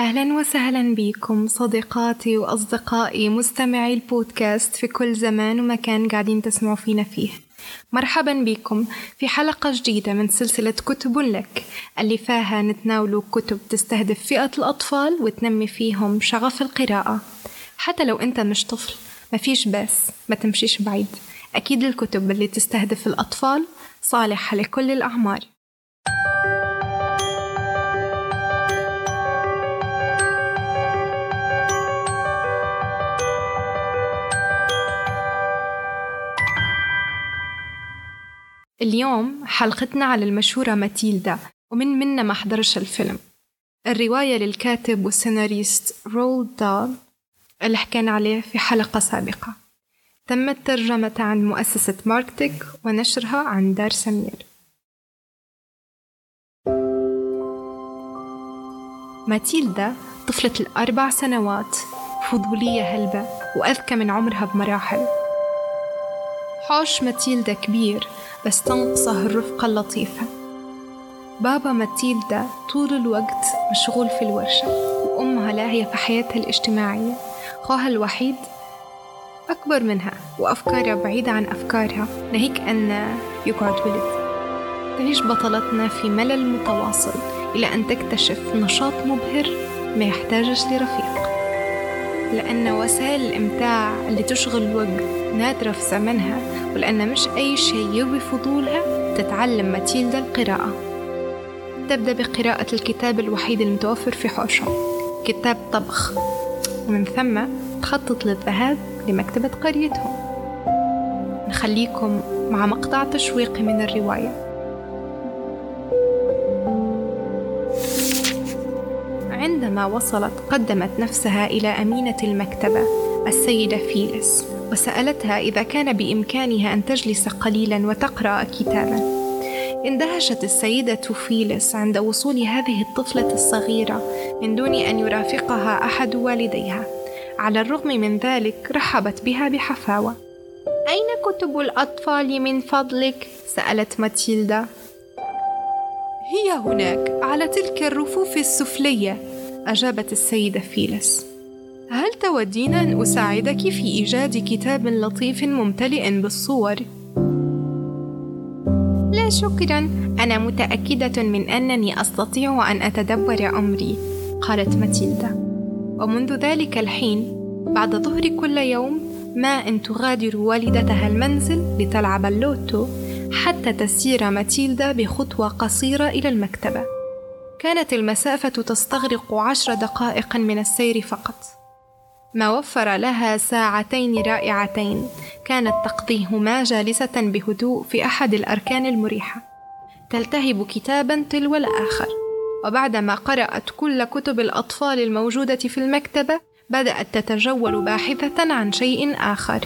أهلا وسهلا بكم صديقاتي وأصدقائي مستمعي البودكاست في كل زمان ومكان قاعدين تسمعوا فينا فيه. مرحبا بكم في حلقة جديدة من سلسلة كتب لك اللي فيها نتناول كتب تستهدف فئة الأطفال وتنمي فيهم شغف القراءة. حتى لو أنت مش طفل مفيش بس ما تمشيش بعيد. أكيد الكتب اللي تستهدف الأطفال صالحة لكل الأعمار. اليوم حلقتنا على المشهورة ماتيلدا ومن منا ما حضرش الفيلم. الرواية للكاتب والسيناريست رول دال اللي حكينا عليه في حلقة سابقة. تمت ترجمة عن مؤسسة ماركتك ونشرها عن دار سمير. ماتيلدا طفلة الأربع سنوات فضولية هلبة وأذكى من عمرها بمراحل. حوش ماتيلدا كبير بس تنقصه الرفقة اللطيفة بابا ماتيلدا طول الوقت مشغول في الورشة وأمها لاهية في حياتها الاجتماعية. خوها الوحيد أكبر منها وأفكارها بعيدة عن أفكارها ناهيك أن يقعد ولد تعيش بطلتنا في ملل متواصل إلى أن تكتشف نشاط مبهر ما يحتاجش لرفيق. لأن وسائل الإمتاع اللي تشغل الوقت نادرة في زمنها ولأن مش أي شيء يروي فضولها تتعلم ماتيلدا القراءة. تبدأ بقراءة الكتاب الوحيد المتوفر في حوشهم كتاب طبخ. ومن ثم تخطط للذهاب لمكتبة قريتهم. نخليكم مع مقطع تشويقي من الرواية. عندما وصلت قدمت نفسها إلى أمينة المكتبة السيدة فيلس. وسألتها إذا كان بإمكانها أن تجلس قليلا وتقرأ كتابا. اندهشت السيدة فيلس عند وصول هذه الطفلة الصغيرة من دون أن يرافقها أحد والديها. على الرغم من ذلك رحبت بها بحفاوة. أين كتب الأطفال من فضلك؟ سألت ماتيلدا. هي هناك على تلك الرفوف السفلية أجابت السيدة فيلس. هل تودين أن أساعدك في إيجاد كتاب لطيف ممتلئ بالصور؟ لا شكرا. أنا متأكدة من أنني أستطيع أن أتدبر أمري قالت ماتيلدا. ومنذ ذلك الحين بعد ظهر كل يوم ما أن تغادر والدتها المنزل لتلعب اللوتو حتى تسير ماتيلدا بخطوة قصيرة إلى المكتبة. كانت المسافة تستغرق عشر دقائق من السير فقط. ما وفر لها ساعتين رائعتين. كانت تقضيهما جالسة بهدوء في أحد الأركان المريحة. تلتهب كتابا تلو الآخر. وبعدما قرأت كل كتب الأطفال الموجودة في المكتبة بدأت تتجول باحثة عن شيء آخر.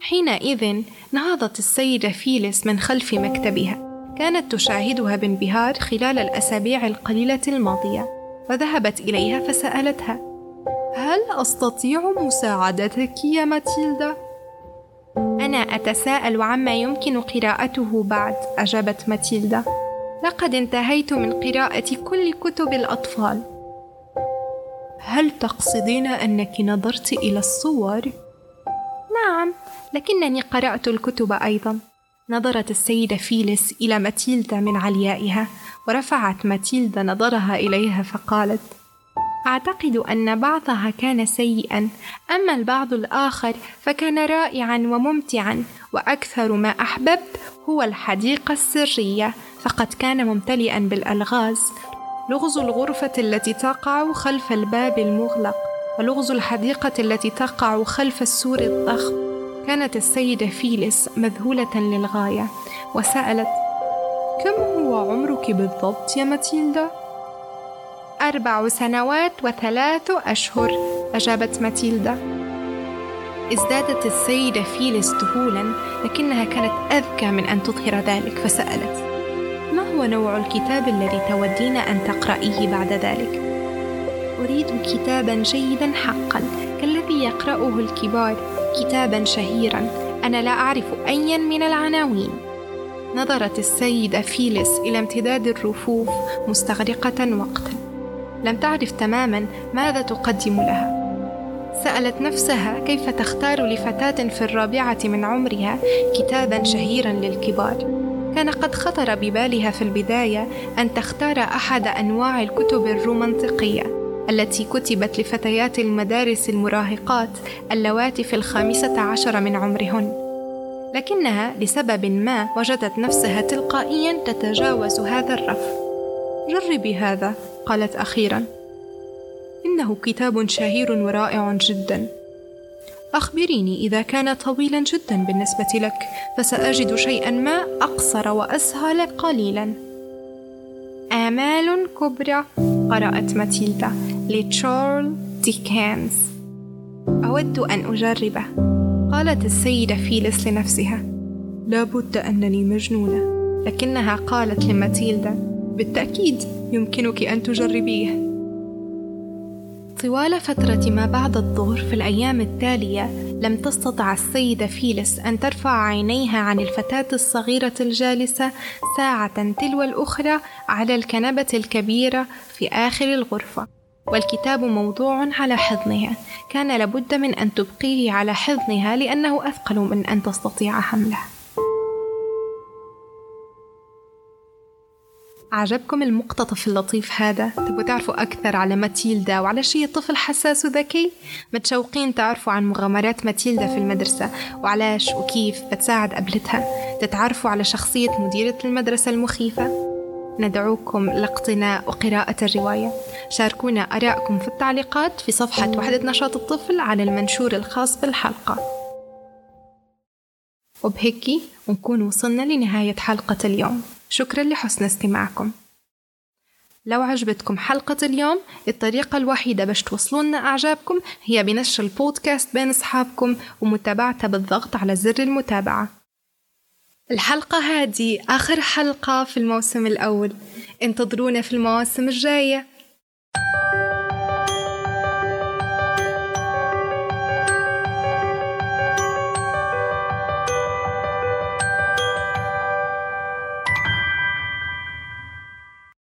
حينئذ نهضت السيدة فيلس من خلف مكتبها. كانت تشاهدها بانبهار خلال الأسابيع القليلة الماضية. وذهبت إليها فسألتها هل أستطيع مساعدتك يا ماتيلدا؟ أنا أتساءل عما يمكن قراءته بعد أجابت ماتيلدا لقد انتهيت من قراءة كل كتب الأطفال هل تقصدين أنك نظرت إلى الصور؟ نعم لكنني قرأت الكتب أيضا نظرت السيدة فيلس إلى ماتيلدا من عليائها ورفعت ماتيلدا نظرها إليها فقالت أعتقد أن بعضها كان سيئا. أما البعض الآخر فكان رائعا وممتعا وأكثر ما أحببت هو الحديقة السرية فقد كان ممتلئا بالألغاز. لغز الغرفة التي تقع خلف الباب المغلق ولغز الحديقة التي تقع خلف السور الضخم. كانت السيدة فيلس مذهولة للغاية وسألت كم هو عمرك بالضبط يا ماتيلدا؟ أربع سنوات وثلاث أشهر. أجابت ماتيلدا. ازدادت السيدة فيلس ذهولا لكنها كانت أذكى من أن تظهر ذلك فسألت ما هو نوع الكتاب الذي تودين أن تقرأيه بعد ذلك؟ أريد كتابا جيدا حقا كالذي يقرأه الكبار كتابا شهيرا. أنا لا أعرف أيا من العناوين. نظرت السيدة فيلس إلى امتداد الرفوف مستغرقة وقتا. لم تعرف تماما ماذا تقدم لها. سألت نفسها كيف تختار لفتاة في الرابعة من عمرها كتابا شهيرا للكبار. كان قد خطر ببالها في البداية أن تختار أحد أنواع الكتب الرومانطيقيه التي كتبت لفتيات المدارس المراهقات اللواتي في الخامسة عشر من عمرهن. لكنها لسبب ما وجدت نفسها تلقائيا تتجاوز هذا الرف. جربي هذا. قالت أخيرا إنه كتاب شهير ورائع جدا. أخبريني إذا كان طويلا جدا بالنسبة لك فسأجد شيئا ما أقصر وأسهل قليلا. آمال كبرى قرأت ماتيلدا لتشارل ديكنز. أود أن أجربه قالت السيدة فيلس لنفسها. لابد أنني مجنونة لكنها قالت لماتيلدا بالتأكيد يمكنك أن تجربيه. طوال فترة ما بعد الظهر في الأيام التالية لم تستطع السيدة فيلس أن ترفع عينيها عن الفتاة الصغيرة الجالسة ساعة تلو الأخرى على الكنبة الكبيرة في آخر الغرفة. والكتاب موضوع على حضنها. كان لابد من أن تبقيه على حضنها لأنه أثقل من أن تستطيع حمله. عجبكم المقتطف اللطيف هذا؟ تبغوا تعرفوا أكثر على ماتيلدا وعلى شيء طفل حساس وذكي؟ متشوقين تعرفوا عن مغامرات ماتيلدا في المدرسة. وعلاش وكيف بتساعد قبلتها تتعرفوا على شخصية مديرة المدرسة المخيفة؟ ندعوكم لاقتناء وقراءة الرواية. شاركونا آراءكم في التعليقات في صفحة وحدة نشاط الطفل على المنشور الخاص بالحلقة. وبهيك نكون وصلنا لنهاية حلقة اليوم. شكرا لحسن استماعكم. لو عجبتكم حلقة اليوم الطريقة الوحيدة باش توصلونا أعجابكم هي بنشر البودكاست بين أصحابكم ومتابعتها بالضغط على زر المتابعة. الحلقة هذه آخر حلقة في الموسم الأول. انتظرونا في المواسم الجاية.